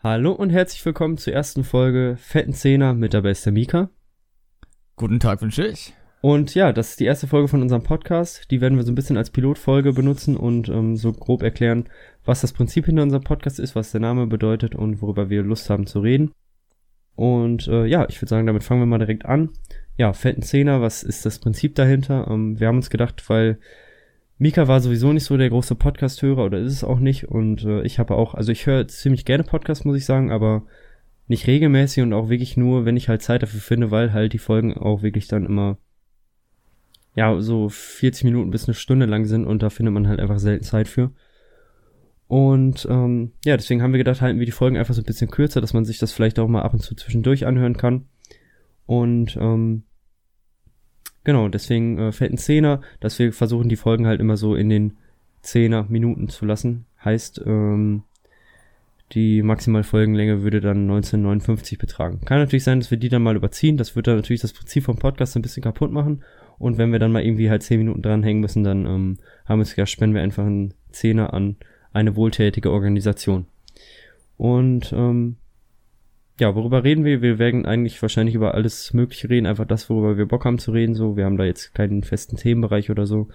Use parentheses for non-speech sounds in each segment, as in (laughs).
Hallo und herzlich willkommen zur ersten Folge Fetten Zehner mit dabei ist der Mika. Guten Tag wünsche ich. Und ja, das ist die erste Folge von unserem Podcast. Die werden wir so ein bisschen als Pilotfolge benutzen und ähm, so grob erklären, was das Prinzip hinter unserem Podcast ist, was der Name bedeutet und worüber wir Lust haben zu reden. Und äh, ja, ich würde sagen, damit fangen wir mal direkt an. Ja, Fetten Zehner, was ist das Prinzip dahinter? Ähm, wir haben uns gedacht, weil Mika war sowieso nicht so der große Podcast-Hörer oder ist es auch nicht. Und äh, ich habe auch, also ich höre ziemlich gerne Podcasts, muss ich sagen, aber nicht regelmäßig und auch wirklich nur, wenn ich halt Zeit dafür finde, weil halt die Folgen auch wirklich dann immer ja, so 40 Minuten bis eine Stunde lang sind und da findet man halt einfach selten Zeit für. Und ähm, ja, deswegen haben wir gedacht, halten wir die Folgen einfach so ein bisschen kürzer, dass man sich das vielleicht auch mal ab und zu zwischendurch anhören kann. Und ähm, genau, deswegen äh, fetten Zehner, dass wir versuchen, die Folgen halt immer so in den Zehner Minuten zu lassen. Heißt, ähm, die maximale Folgenlänge würde dann 1959 betragen. Kann natürlich sein, dass wir die dann mal überziehen. Das wird dann natürlich das Prinzip vom Podcast ein bisschen kaputt machen. Und wenn wir dann mal irgendwie halt 10 Minuten dranhängen müssen, dann ähm, haben wir es ja, spenden wir einfach einen Zehner an eine wohltätige Organisation. Und ähm, ja, worüber reden wir? Wir werden eigentlich wahrscheinlich über alles Mögliche reden, einfach das, worüber wir Bock haben zu reden. So, wir haben da jetzt keinen festen Themenbereich oder so.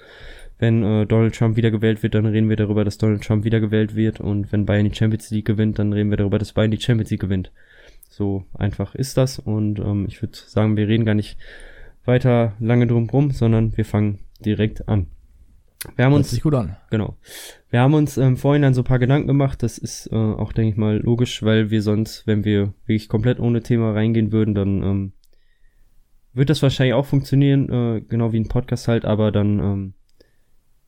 Wenn äh, Donald Trump wiedergewählt wird, dann reden wir darüber, dass Donald Trump wiedergewählt wird. Und wenn Bayern die Champions League gewinnt, dann reden wir darüber, dass Bayern die Champions League gewinnt. So einfach ist das. Und ähm, ich würde sagen, wir reden gar nicht weiter lange drum rum, sondern wir fangen direkt an. Wir haben uns sich gut an. Genau. Wir haben uns ähm, vorhin dann so ein paar Gedanken gemacht. Das ist äh, auch, denke ich mal, logisch, weil wir sonst, wenn wir wirklich komplett ohne Thema reingehen würden, dann ähm, wird das wahrscheinlich auch funktionieren, äh, genau wie ein Podcast halt, aber dann ähm,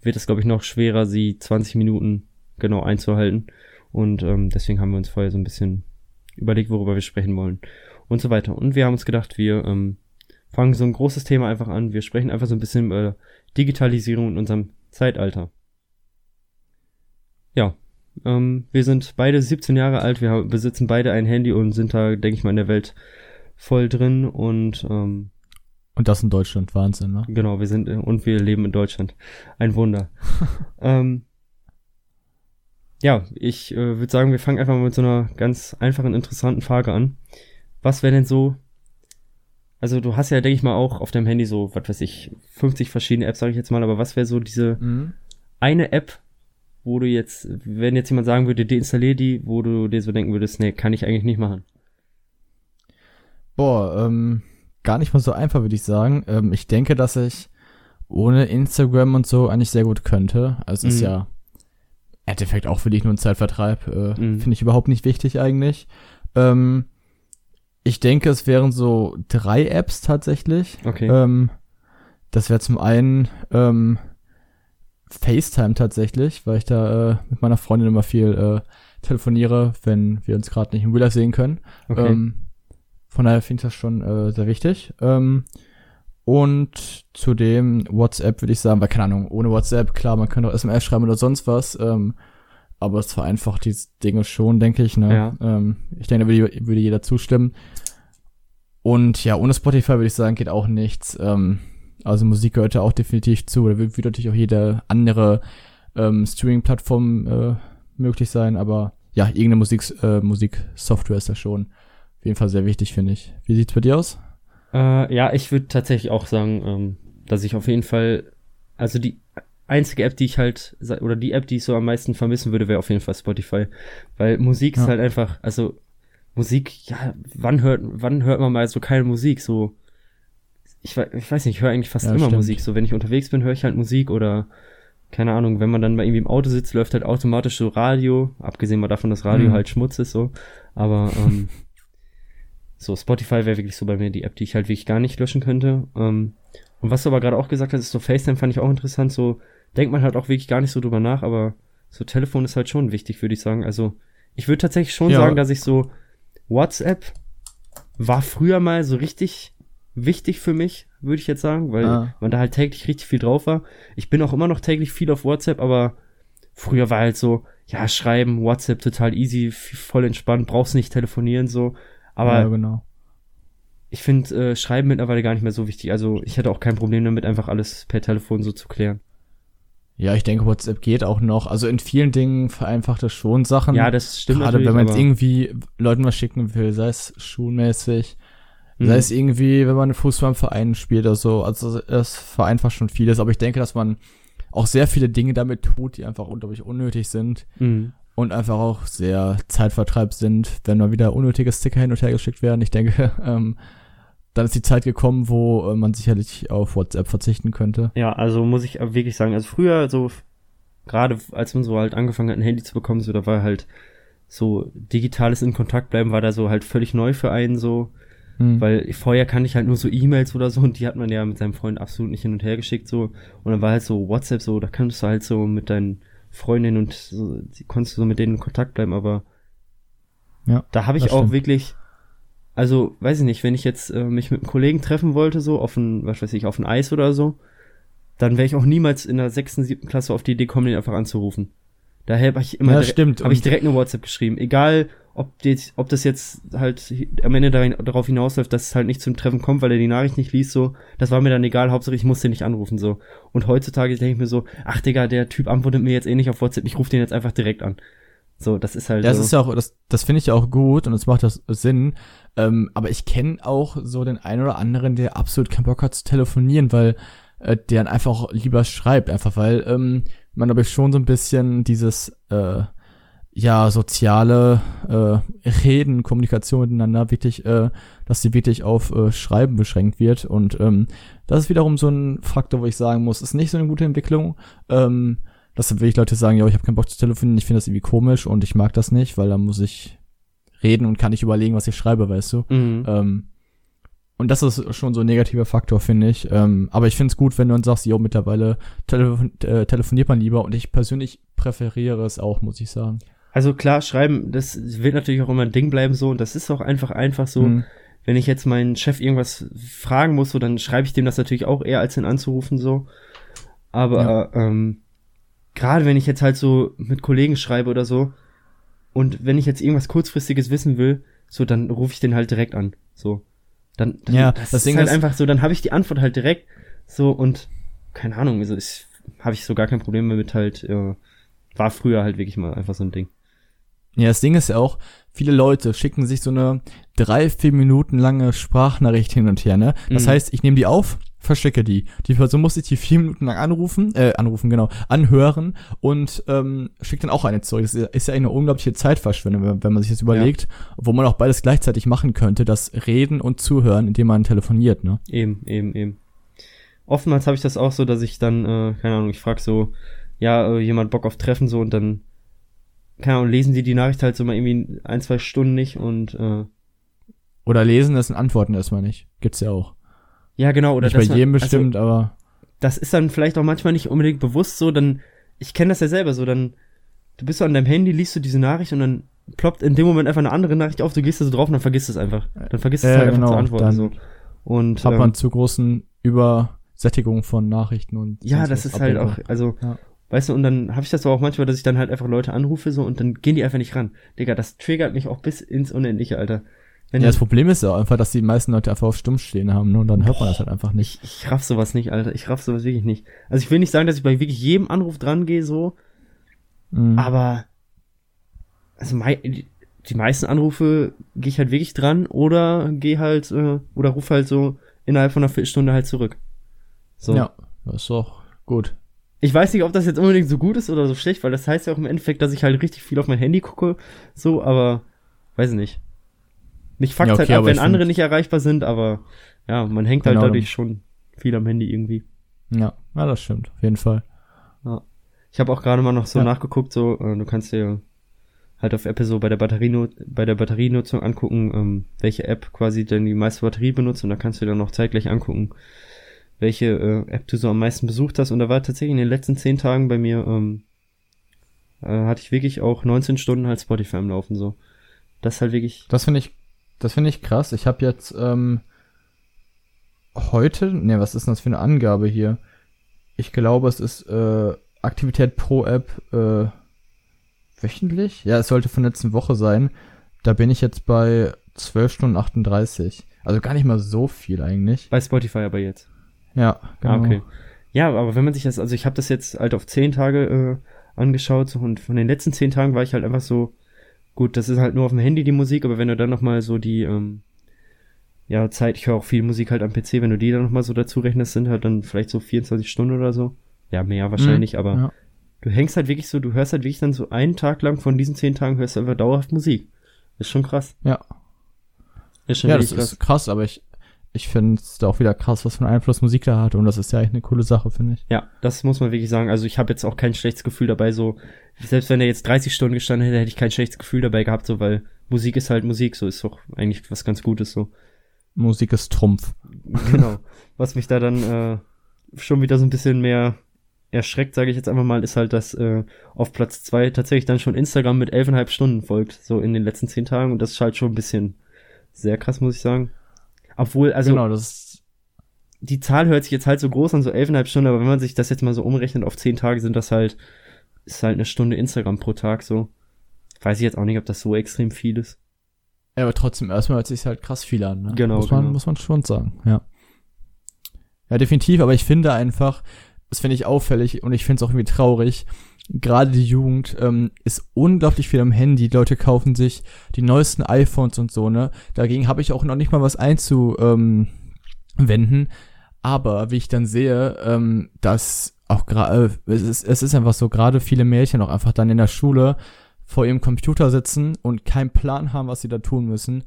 wird es, glaube ich, noch schwerer, sie 20 Minuten genau einzuhalten. Und ähm, deswegen haben wir uns vorher so ein bisschen überlegt, worüber wir sprechen wollen und so weiter. Und wir haben uns gedacht, wir ähm, fangen so ein großes Thema einfach an. Wir sprechen einfach so ein bisschen über Digitalisierung in unserem Zeitalter. Ja, ähm, wir sind beide 17 Jahre alt, wir besitzen beide ein Handy und sind da, denke ich mal, in der Welt voll drin und ähm, und das in Deutschland, Wahnsinn, ne? Genau, wir sind und wir leben in Deutschland. Ein Wunder. (laughs) ähm, ja, ich äh, würde sagen, wir fangen einfach mal mit so einer ganz einfachen, interessanten Frage an. Was wäre denn so also du hast ja, denke ich mal, auch auf deinem Handy so, was weiß ich, 50 verschiedene Apps, sage ich jetzt mal, aber was wäre so diese mhm. eine App, wo du jetzt, wenn jetzt jemand sagen würde, deinstallier die, wo du dir so denken würdest, nee, kann ich eigentlich nicht machen? Boah, ähm, gar nicht mal so einfach, würde ich sagen. Ähm, ich denke, dass ich ohne Instagram und so eigentlich sehr gut könnte. Also es mhm. ist ja im Endeffekt auch für dich nur ein Zeitvertreib. Äh, mhm. Finde ich überhaupt nicht wichtig eigentlich. Ähm, ich denke, es wären so drei Apps tatsächlich. Okay. Ähm, das wäre zum einen ähm, FaceTime tatsächlich, weil ich da äh, mit meiner Freundin immer viel äh, telefoniere, wenn wir uns gerade nicht im Real sehen können. Okay. Ähm, von daher finde ich das schon äh, sehr wichtig. Ähm, und zudem WhatsApp würde ich sagen, weil keine Ahnung, ohne WhatsApp, klar, man könnte auch SMS schreiben oder sonst was. Ähm, aber es vereinfacht die Dinge schon, denke ich. Ne? Ja. Ähm, ich denke, da würde, würde jeder zustimmen. Und ja, ohne Spotify würde ich sagen, geht auch nichts. Ähm, also Musik gehört ja auch definitiv zu. Da wird, wird natürlich auch jede andere ähm, Streaming-Plattform äh, möglich sein. Aber ja, irgendeine Musik, äh, Musiksoftware ist da schon auf jeden Fall sehr wichtig, finde ich. Wie sieht's bei dir aus? Äh, ja, ich würde tatsächlich auch sagen, ähm, dass ich auf jeden Fall, also die einzige App, die ich halt, oder die App, die ich so am meisten vermissen würde, wäre auf jeden Fall Spotify. Weil Musik ja. ist halt einfach, also Musik, ja, wann hört, wann hört man mal so keine Musik? So, ich, ich weiß nicht, ich höre eigentlich fast ja, immer stimmt. Musik. So, wenn ich unterwegs bin, höre ich halt Musik oder keine Ahnung, wenn man dann mal irgendwie im Auto sitzt, läuft halt automatisch so Radio, abgesehen mal davon, dass Radio mhm. halt Schmutz ist, so. Aber ähm, (laughs) so, Spotify wäre wirklich so bei mir die App, die ich halt wirklich gar nicht löschen könnte. Ähm, und was du aber gerade auch gesagt hast, ist so FaceTime fand ich auch interessant, so denkt man halt auch wirklich gar nicht so drüber nach, aber so Telefon ist halt schon wichtig, würde ich sagen. Also ich würde tatsächlich schon ja. sagen, dass ich so WhatsApp war früher mal so richtig wichtig für mich, würde ich jetzt sagen, weil ah. man da halt täglich richtig viel drauf war. Ich bin auch immer noch täglich viel auf WhatsApp, aber früher war halt so, ja, schreiben, WhatsApp total easy, voll entspannt, brauchst nicht telefonieren so. Aber ja, genau. ich finde äh, Schreiben mittlerweile gar nicht mehr so wichtig. Also ich hätte auch kein Problem damit, einfach alles per Telefon so zu klären. Ja, ich denke, WhatsApp geht auch noch. Also in vielen Dingen vereinfacht es schon Sachen. Ja, das stimmt Gerade wenn man jetzt irgendwie Leuten was schicken will, sei es schulmäßig, mhm. sei es irgendwie, wenn man Fußball im Verein spielt oder so. Also es vereinfacht schon vieles. Aber ich denke, dass man auch sehr viele Dinge damit tut, die einfach unglaublich unnötig sind. Mhm. Und einfach auch sehr Zeitvertreib sind, wenn mal wieder unnötige Sticker hin und her geschickt werden. Ich denke, (laughs) ähm, dann ist die Zeit gekommen, wo äh, man sicherlich auf WhatsApp verzichten könnte. Ja, also muss ich wirklich sagen, also früher so, gerade als man so halt angefangen hat, ein Handy zu bekommen, so da war halt so digitales in Kontakt bleiben, war da so halt völlig neu für einen so. Hm. Weil vorher kann ich halt nur so E-Mails oder so und die hat man ja mit seinem Freund absolut nicht hin und her geschickt so. Und dann war halt so WhatsApp so, da kannst du halt so mit deinen Freundinnen und so, konntest du so mit denen in Kontakt bleiben, aber ja, da habe ich auch stimmt. wirklich also, weiß ich nicht, wenn ich jetzt äh, mich mit einem Kollegen treffen wollte, so auf ein, was weiß ich, auf ein Eis oder so, dann wäre ich auch niemals in der sechsten, siebten Klasse auf die Idee kommen, den einfach anzurufen. Daher habe ich immer ja, stimmt. Hab ich direkt eine WhatsApp geschrieben. Egal, ob, die, ob das jetzt halt am Ende darauf hinausläuft, dass es halt nicht zum Treffen kommt, weil er die Nachricht nicht liest, so, das war mir dann egal, Hauptsache ich musste nicht anrufen, so. Und heutzutage denke ich mir so, ach Digga, der Typ antwortet mir jetzt eh nicht auf WhatsApp, ich rufe den jetzt einfach direkt an. So, das ist halt. Ja, so. das ist ja auch, das, das finde ich ja auch gut und es macht das Sinn. Ähm, aber ich kenne auch so den einen oder anderen, der absolut keinen Bock hat zu telefonieren, weil äh, der dann einfach lieber schreibt, einfach weil ähm, man glaube ich schon so ein bisschen dieses äh, ja soziale äh, Reden, Kommunikation miteinander wirklich, äh, dass sie wirklich auf äh, Schreiben beschränkt wird und ähm, das ist wiederum so ein Faktor, wo ich sagen muss, ist nicht so eine gute Entwicklung. Ähm, dass dann wirklich Leute sagen, ja, ich habe keinen Bock zu telefonieren, ich finde das irgendwie komisch und ich mag das nicht, weil da muss ich reden und kann nicht überlegen, was ich schreibe, weißt du. Mhm. Ähm, und das ist schon so ein negativer Faktor, finde ich. Ähm, aber ich finde es gut, wenn du dann sagst, jo, mittlerweile telefon äh, telefoniert man lieber und ich persönlich präferiere es auch, muss ich sagen. Also klar, schreiben, das wird natürlich auch immer ein Ding bleiben so und das ist auch einfach einfach so. Mhm. Wenn ich jetzt meinen Chef irgendwas fragen muss, so dann schreibe ich dem das natürlich auch eher als ihn anzurufen so. Aber ja. ähm, gerade wenn ich jetzt halt so mit Kollegen schreibe oder so und wenn ich jetzt irgendwas kurzfristiges wissen will, so dann rufe ich den halt direkt an. So. Dann, dann ja, das, das ist halt einfach so, dann habe ich die Antwort halt direkt so und keine Ahnung, also ich habe ich so gar kein Problem mehr mit halt äh, war früher halt wirklich mal einfach so ein Ding. Ja, das Ding ist ja auch, viele Leute schicken sich so eine drei, vier Minuten lange Sprachnachricht hin und her, ne? Das mhm. heißt, ich nehme die auf, verschicke die. Die Person muss sich die vier Minuten lang anrufen, äh, anrufen, genau, anhören und ähm, schickt dann auch eine zurück. Das ist ja eine unglaubliche Zeitverschwendung, wenn man sich das überlegt, ja. wo man auch beides gleichzeitig machen könnte, das Reden und Zuhören, indem man telefoniert, ne? Eben, eben, eben. Oftmals habe ich das auch so, dass ich dann, äh, keine Ahnung, ich frage so, ja, äh, jemand Bock auf Treffen so und dann, keine Ahnung, lesen die die Nachricht halt so mal irgendwie ein, zwei Stunden nicht und äh, oder lesen das und antworten erstmal nicht. Gibt's ja auch. Ja, genau. Oder nicht bei jedem man, bestimmt, also, aber. Das ist dann vielleicht auch manchmal nicht unbedingt bewusst so, dann, ich kenne das ja selber so, dann, du bist so an deinem Handy, liest du diese Nachricht und dann ploppt in dem Moment einfach eine andere Nachricht auf, du gehst da so drauf und dann vergisst es einfach. Dann vergisst es halt genau, einfach zu antworten. So. Und, hat man ähm, zu großen Übersättigung von Nachrichten und. Ja, das ist halt auch, also, ja. Weißt du, und dann habe ich das auch manchmal, dass ich dann halt einfach Leute anrufe so und dann gehen die einfach nicht ran. Digga, das triggert mich auch bis ins Unendliche, Alter. Wenn ja, das Problem ist ja einfach, dass die meisten Leute einfach auf Stumm stehen haben und dann hört man das halt einfach nicht. Ich, ich raff sowas nicht, Alter. Ich raff sowas wirklich nicht. Also ich will nicht sagen, dass ich bei wirklich jedem Anruf dran gehe, so. Mhm. Aber also mei die meisten Anrufe gehe ich halt wirklich dran oder gehe halt äh, oder ruf halt so innerhalb von einer Viertelstunde halt zurück. So. Ja, das ist doch gut. Ich weiß nicht, ob das jetzt unbedingt so gut ist oder so schlecht, weil das heißt ja auch im Endeffekt, dass ich halt richtig viel auf mein Handy gucke, so, aber weiß nicht. Mich fuckt ja, okay, halt ab, wenn andere nicht erreichbar sind, aber ja, man hängt halt genau. halt dadurch schon viel am Handy irgendwie. Ja, ja, das stimmt, auf jeden Fall. Ja. Ich habe auch gerade mal noch so ja. nachgeguckt, so, äh, du kannst dir halt auf Apple so bei der Batterienut bei der Batterienutzung angucken, ähm, welche App quasi denn die meiste Batterie benutzt und da kannst du dann noch zeitgleich angucken, welche äh, App du so am meisten besucht hast und da war tatsächlich in den letzten zehn Tagen bei mir ähm, äh, hatte ich wirklich auch 19 Stunden halt Spotify am Laufen so. Das ist halt wirklich. Das finde ich das finde ich krass. Ich habe jetzt ähm, heute, ne, was ist denn das für eine Angabe hier? Ich glaube, es ist äh, Aktivität pro App äh, wöchentlich. Ja, es sollte von letzten Woche sein. Da bin ich jetzt bei 12 Stunden 38. Also gar nicht mal so viel eigentlich. Bei Spotify aber jetzt. Ja, genau. Ah, okay. Ja, aber wenn man sich das, also ich habe das jetzt halt auf zehn Tage äh, angeschaut und von den letzten zehn Tagen war ich halt einfach so, gut, das ist halt nur auf dem Handy die Musik, aber wenn du dann nochmal so die, ähm, ja, Zeit, ich höre auch viel Musik halt am PC, wenn du die dann nochmal so dazu rechnest, sind halt dann vielleicht so 24 Stunden oder so. Ja, mehr wahrscheinlich, mhm, aber ja. du hängst halt wirklich so, du hörst halt wirklich dann so einen Tag lang von diesen zehn Tagen hörst du einfach dauerhaft Musik. Ist schon krass. Ja. Ist schon ja, das krass. ist krass, aber ich, ich finde es da auch wieder krass, was für einen Einfluss Musik da hat. Und das ist ja eigentlich eine coole Sache, finde ich. Ja, das muss man wirklich sagen. Also ich habe jetzt auch kein schlechtes Gefühl dabei, so, selbst wenn er jetzt 30 Stunden gestanden hätte, hätte ich kein schlechtes Gefühl dabei gehabt, so, weil Musik ist halt Musik, so ist doch eigentlich was ganz Gutes, so. Musik ist Trumpf. Genau. (laughs) Was mich da dann äh, schon wieder so ein bisschen mehr erschreckt, sage ich jetzt einfach mal, ist halt, dass äh, auf Platz zwei tatsächlich dann schon Instagram mit elfeinhalb Stunden folgt, so in den letzten zehn Tagen. Und das ist halt schon ein bisschen sehr krass, muss ich sagen. Obwohl, also. Genau, das die Zahl hört sich jetzt halt so groß an, so elfeinhalb Stunden, aber wenn man sich das jetzt mal so umrechnet auf zehn Tage, sind das halt, ist halt eine Stunde Instagram pro Tag so. Weiß ich jetzt auch nicht, ob das so extrem viel ist. Ja, aber trotzdem, erstmal hört sich halt krass viel an, ne? Genau. Muss man, genau. muss man schon sagen, ja. Ja, definitiv, aber ich finde einfach, das finde ich auffällig und ich finde es auch irgendwie traurig, gerade die Jugend ähm, ist unglaublich viel am Handy. Die Leute kaufen sich die neuesten iPhones und so, ne? Dagegen habe ich auch noch nicht mal was einzuwenden. Aber wie ich dann sehe, ähm, dass auch gerade, äh, es, ist, es ist einfach so, gerade viele Mädchen auch einfach dann in der Schule vor ihrem Computer sitzen und keinen Plan haben, was sie da tun müssen.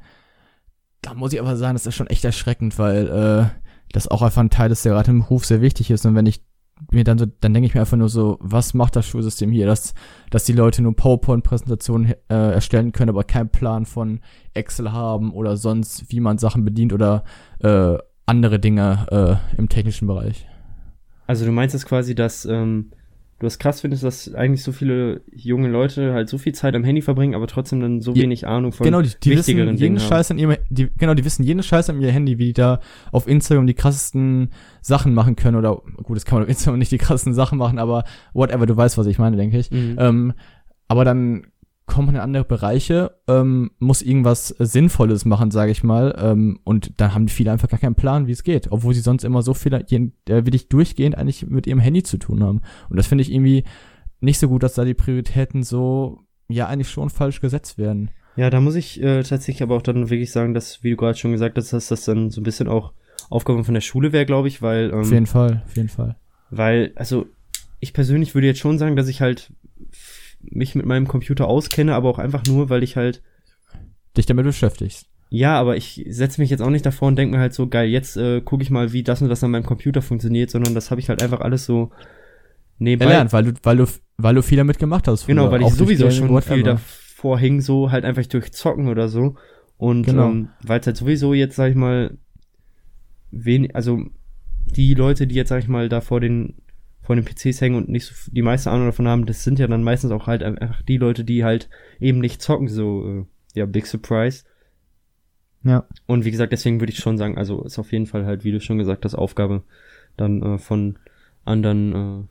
Da muss ich aber sagen, das ist schon echt erschreckend, weil äh, das auch einfach ein Teil ist, der gerade im Beruf sehr wichtig ist. Und wenn ich mir dann so, dann denke ich mir einfach nur so, was macht das Schulsystem hier, dass, dass die Leute nur PowerPoint-Präsentationen äh, erstellen können, aber keinen Plan von Excel haben oder sonst, wie man Sachen bedient oder äh, andere Dinge äh, im technischen Bereich. Also du meinst es quasi, dass ähm, du das krass findest, dass eigentlich so viele junge Leute halt so viel Zeit am Handy verbringen, aber trotzdem dann so wenig Ahnung von genau, die, die wichtigeren wissen jeden Scheiß an ihrem, die, genau, die wissen jeden Scheiß an ihrem Handy, wie die da auf Instagram die krassesten Sachen machen können oder gut, das kann man auf Instagram nicht die krassesten Sachen machen, aber whatever, du weißt, was ich meine, denke ich. Mhm. Ähm, aber dann kommt man in andere Bereiche, ähm, muss irgendwas Sinnvolles machen, sage ich mal, ähm, und dann haben viele einfach gar keinen Plan, wie es geht, obwohl sie sonst immer so viel, äh, wirklich durchgehend eigentlich mit ihrem Handy zu tun haben. Und das finde ich irgendwie nicht so gut, dass da die Prioritäten so, ja, eigentlich schon falsch gesetzt werden. Ja, da muss ich äh, tatsächlich aber auch dann wirklich sagen, dass, wie du gerade schon gesagt hast, dass das dann so ein bisschen auch Aufgabe von der Schule wäre, glaube ich, weil. Ähm, auf jeden Fall, auf jeden Fall. Weil, also, ich persönlich würde jetzt schon sagen, dass ich halt mich mit meinem Computer auskenne, aber auch einfach nur, weil ich halt dich damit beschäftigst. Ja, aber ich setze mich jetzt auch nicht davor und denke mir halt so, geil, jetzt äh, gucke ich mal, wie das und das an meinem Computer funktioniert, sondern das habe ich halt einfach alles so nebenbei. Erlernt, weil du, weil du, weil du viel damit gemacht hast. Früher. Genau, weil ich sowieso schon whatever. viel davor hing, so halt einfach durch Zocken oder so. Und genau. ähm, weil es halt sowieso jetzt, sag ich mal, wen, also die Leute, die jetzt, sag ich mal, da vor den vor den PCs hängen und nicht so die meiste Ahnung davon haben, das sind ja dann meistens auch halt einfach die Leute, die halt eben nicht zocken, so, äh, ja, Big Surprise. Ja. Und wie gesagt, deswegen würde ich schon sagen, also ist auf jeden Fall halt, wie du schon gesagt hast, Aufgabe dann äh, von anderen äh,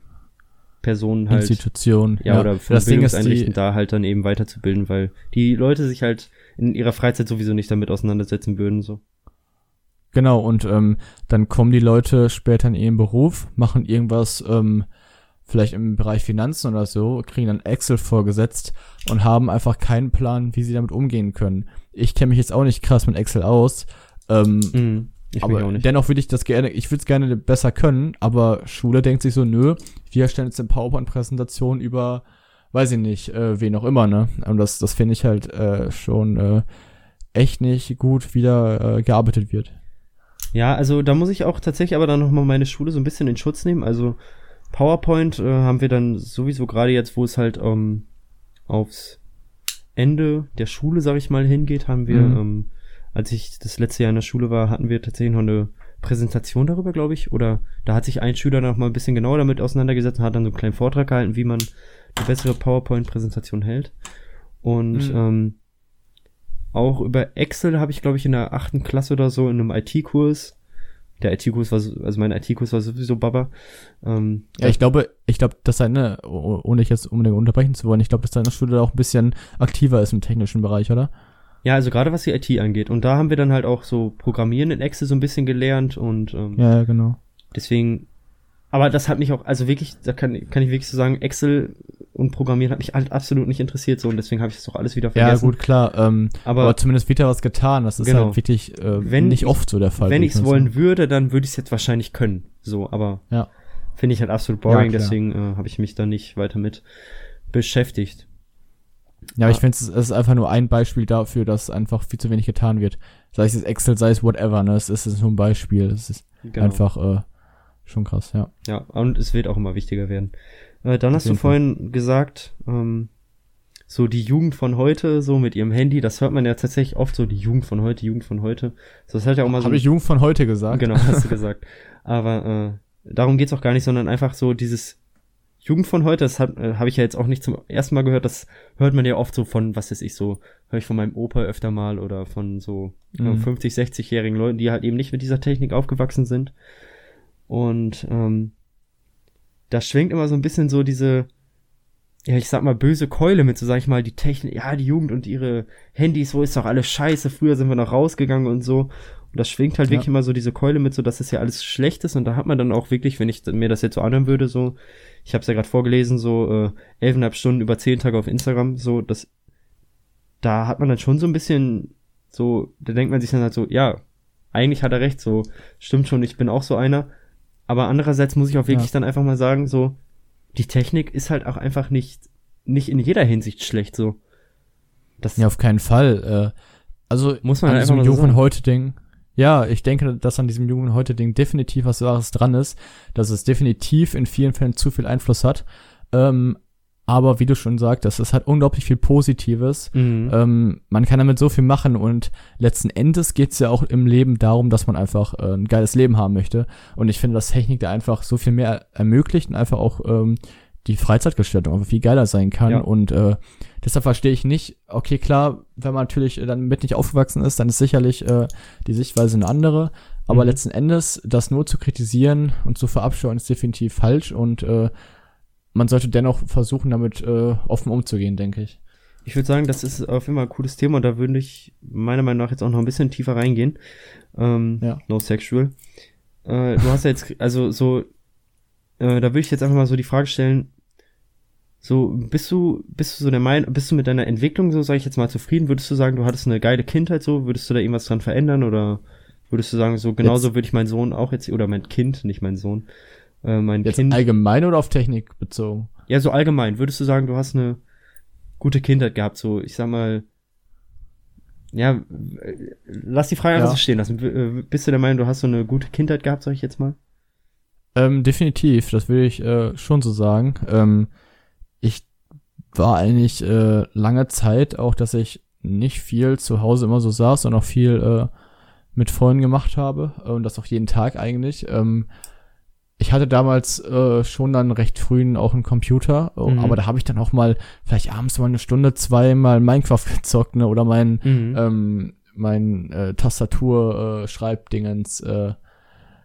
Personen halt. Institutionen. Ja, ja, oder von das Bildungseinrichten da halt dann eben weiterzubilden, weil die Leute sich halt in ihrer Freizeit sowieso nicht damit auseinandersetzen würden, so. Genau, und ähm, dann kommen die Leute später in ihren Beruf, machen irgendwas, ähm, vielleicht im Bereich Finanzen oder so, kriegen dann Excel vorgesetzt und haben einfach keinen Plan, wie sie damit umgehen können. Ich kenne mich jetzt auch nicht krass mit Excel aus. Ähm, mm, ich aber dennoch würde ich das gerne, ich würde es gerne besser können, aber Schule denkt sich so, nö, wir erstellen jetzt eine PowerPoint-Präsentation über, weiß ich nicht, äh, wen auch immer, ne? Und das, das finde ich halt äh, schon äh, echt nicht gut, wie da äh, gearbeitet wird. Ja, also da muss ich auch tatsächlich aber dann nochmal meine Schule so ein bisschen in Schutz nehmen. Also PowerPoint äh, haben wir dann sowieso gerade jetzt, wo es halt ähm, aufs Ende der Schule, sag ich mal, hingeht, haben wir, mhm. ähm, als ich das letzte Jahr in der Schule war, hatten wir tatsächlich noch eine Präsentation darüber, glaube ich. Oder da hat sich ein Schüler noch mal ein bisschen genauer damit auseinandergesetzt und hat dann so einen kleinen Vortrag gehalten, wie man eine bessere PowerPoint-Präsentation hält. Und mhm. ähm, auch über Excel habe ich, glaube ich, in der achten Klasse oder so in einem IT-Kurs. Der IT-Kurs war, also mein IT-Kurs war sowieso Baba. Ähm, ja, ich glaube, ich glaube, dass seine, ohne ich jetzt unbedingt unterbrechen zu wollen, ich glaube, dass deine Schule auch ein bisschen aktiver ist im technischen Bereich, oder? Ja, also gerade was die IT angeht. Und da haben wir dann halt auch so Programmieren in Excel so ein bisschen gelernt und ähm, ja, genau. Deswegen aber das hat mich auch, also wirklich, da kann, kann ich wirklich so sagen, Excel und Programmieren hat mich halt absolut nicht interessiert so und deswegen habe ich das auch alles wieder vergessen. Ja, gut, klar. Ähm, aber, aber, zumindest wird da was getan. Das ist genau. halt wirklich äh, wenn nicht oft so der Fall. Wenn ich es wollen würde, dann würde ich es jetzt wahrscheinlich können. So, aber ja. finde ich halt absolut boring, ja, deswegen äh, habe ich mich da nicht weiter mit beschäftigt. Ja, aber ich finde, es ist einfach nur ein Beispiel dafür, dass einfach viel zu wenig getan wird. Sei es Excel, sei es whatever, ne? Es ist nur ein Beispiel. Es ist genau. einfach äh, schon krass, ja. Ja, und es wird auch immer wichtiger werden. Äh, dann Auf hast du vorhin Fall. gesagt, ähm, so die Jugend von heute, so mit ihrem Handy, das hört man ja tatsächlich oft so, die Jugend von heute, Jugend von heute. So, das hat ja auch mal so. Habe ich Jugend von heute gesagt? Genau, hast du (laughs) gesagt. Aber äh, darum geht's auch gar nicht, sondern einfach so dieses Jugend von heute, das äh, habe ich ja jetzt auch nicht zum ersten Mal gehört, das hört man ja oft so von, was weiß ich, so, höre ich von meinem Opa öfter mal oder von so mhm. 50, 60-jährigen Leuten, die halt eben nicht mit dieser Technik aufgewachsen sind. Und ähm, da schwingt immer so ein bisschen so diese, ja, ich sag mal, böse Keule mit, so sag ich mal, die Technik, ja, die Jugend und ihre Handys, so ist doch alles scheiße, früher sind wir noch rausgegangen und so. Und das schwingt halt ja. wirklich immer so diese Keule mit, so dass es ja alles schlecht ist. Und da hat man dann auch wirklich, wenn ich mir das jetzt so anhören würde, so, ich habe es ja gerade vorgelesen, so äh, elfeinhalb Stunden über zehn Tage auf Instagram, so, das, da hat man dann schon so ein bisschen, so, da denkt man sich dann halt so, ja, eigentlich hat er recht, so, stimmt schon, ich bin auch so einer. Aber andererseits muss ich auch wirklich ja. dann einfach mal sagen, so, die Technik ist halt auch einfach nicht, nicht in jeder Hinsicht schlecht, so. Das ja, auf keinen Fall. Äh, also, muss man an halt diesem Jugend heute Ding. Ja, ich denke, dass an diesem Jugend heute Ding definitiv was Wahres dran ist, dass es definitiv in vielen Fällen zu viel Einfluss hat. Ähm, aber wie du schon sagtest, es hat unglaublich viel Positives. Mhm. Ähm, man kann damit so viel machen und letzten Endes geht es ja auch im Leben darum, dass man einfach äh, ein geiles Leben haben möchte. Und ich finde, dass Technik da einfach so viel mehr ermöglicht und einfach auch ähm, die Freizeitgestaltung einfach viel geiler sein kann. Ja. Und äh, deshalb verstehe ich nicht, okay, klar, wenn man natürlich dann mit nicht aufgewachsen ist, dann ist sicherlich äh, die Sichtweise eine andere. Aber mhm. letzten Endes, das nur zu kritisieren und zu verabscheuen, ist definitiv falsch und äh, man sollte dennoch versuchen, damit äh, offen umzugehen, denke ich. Ich würde sagen, das ist auf jeden Fall ein cooles Thema und da würde ich meiner Meinung nach jetzt auch noch ein bisschen tiefer reingehen. Ähm, ja. No sexual. Äh, du hast ja jetzt, also so, äh, da würde ich jetzt einfach mal so die Frage stellen, so, bist du, bist du so der Meinung, bist du mit deiner Entwicklung so, sage ich jetzt mal, zufrieden? Würdest du sagen, du hattest eine geile Kindheit so? Würdest du da irgendwas dran verändern oder würdest du sagen, so genauso würde ich meinen Sohn auch jetzt, oder mein Kind, nicht mein Sohn, äh, mein Jetzt Kind. allgemein oder auf Technik bezogen? Ja, so allgemein. Würdest du sagen, du hast eine gute Kindheit gehabt? So, ich sag mal, ja, lass die Frage einfach ja. so stehen lassen. Äh, bist du der Meinung, du hast so eine gute Kindheit gehabt, sag ich jetzt mal? Ähm, definitiv, das will ich äh, schon so sagen. Ähm, ich war eigentlich äh, lange Zeit auch, dass ich nicht viel zu Hause immer so saß und auch viel äh, mit Freunden gemacht habe und das auch jeden Tag eigentlich. Ähm, ich hatte damals äh, schon dann recht früh auch einen Computer, oh, mhm. aber da habe ich dann auch mal vielleicht abends mal eine Stunde, zwei mal Minecraft (laughs) gezockt, ne, oder mein mhm. ähm, mein äh, Tastatur äh, Schreibdingens äh,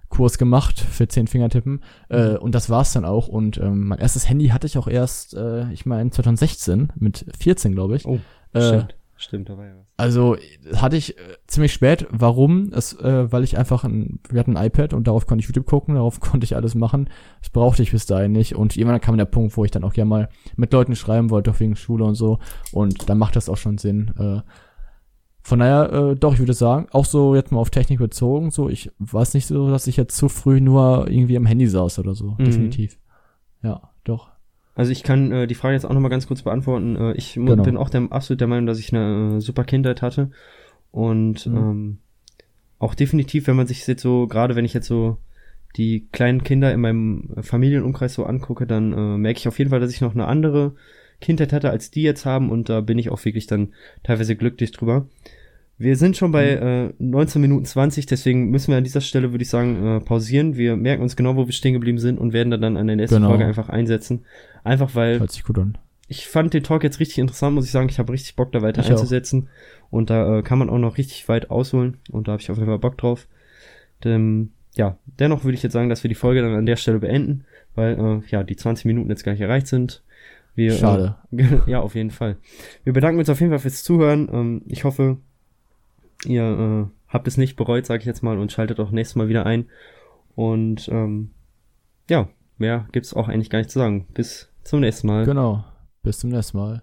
Kurs gemacht für zehn Fingertippen äh, mhm. und das war's dann auch und ähm, mein erstes Handy hatte ich auch erst äh, ich meine 2016 mit 14 glaube ich. Oh, äh, Stimmt, da war ja was. Also hatte ich äh, ziemlich spät. Warum? Es, äh, weil ich einfach ein, wir hatten ein iPad und darauf konnte ich YouTube gucken, darauf (laughs) konnte ich alles machen. Das brauchte ich bis dahin nicht. Und irgendwann kam der Punkt, wo ich dann auch gerne mal mit Leuten schreiben wollte, auch wegen Schule und so. Und dann macht das auch schon Sinn. Äh, von daher, äh, doch, ich würde sagen, auch so jetzt mal auf Technik bezogen, so, ich weiß nicht so, dass ich jetzt zu früh nur irgendwie am Handy saß oder so. Mhm. Definitiv. Ja. Also ich kann äh, die Frage jetzt auch nochmal ganz kurz beantworten. Äh, ich genau. bin auch der, absolut der Meinung, dass ich eine äh, super Kindheit hatte. Und mhm. ähm, auch definitiv, wenn man sich jetzt so, gerade wenn ich jetzt so die kleinen Kinder in meinem Familienumkreis so angucke, dann äh, merke ich auf jeden Fall, dass ich noch eine andere Kindheit hatte, als die jetzt haben. Und da bin ich auch wirklich dann teilweise glücklich drüber. Wir sind schon bei mhm. äh, 19 Minuten 20, deswegen müssen wir an dieser Stelle, würde ich sagen, äh, pausieren. Wir merken uns genau, wo wir stehen geblieben sind und werden da dann an der nächsten genau. Folge einfach einsetzen. Einfach weil. Hört sich gut an. Ich fand den Talk jetzt richtig interessant, muss ich sagen. Ich habe richtig Bock, da weiter ich einzusetzen. Auch. Und da äh, kann man auch noch richtig weit ausholen. Und da habe ich auf jeden Fall Bock drauf. Denn, ja, dennoch würde ich jetzt sagen, dass wir die Folge dann an der Stelle beenden, weil äh, ja die 20 Minuten jetzt gar nicht erreicht sind. Wir, Schade. Äh, (laughs) ja, auf jeden Fall. Wir bedanken uns auf jeden Fall fürs Zuhören. Ähm, ich hoffe, ihr äh, habt es nicht bereut, sage ich jetzt mal, und schaltet auch nächstes Mal wieder ein. Und ähm, ja, mehr gibt's auch eigentlich gar nicht zu sagen. Bis zum nächsten Mal. Genau. Bis zum nächsten Mal.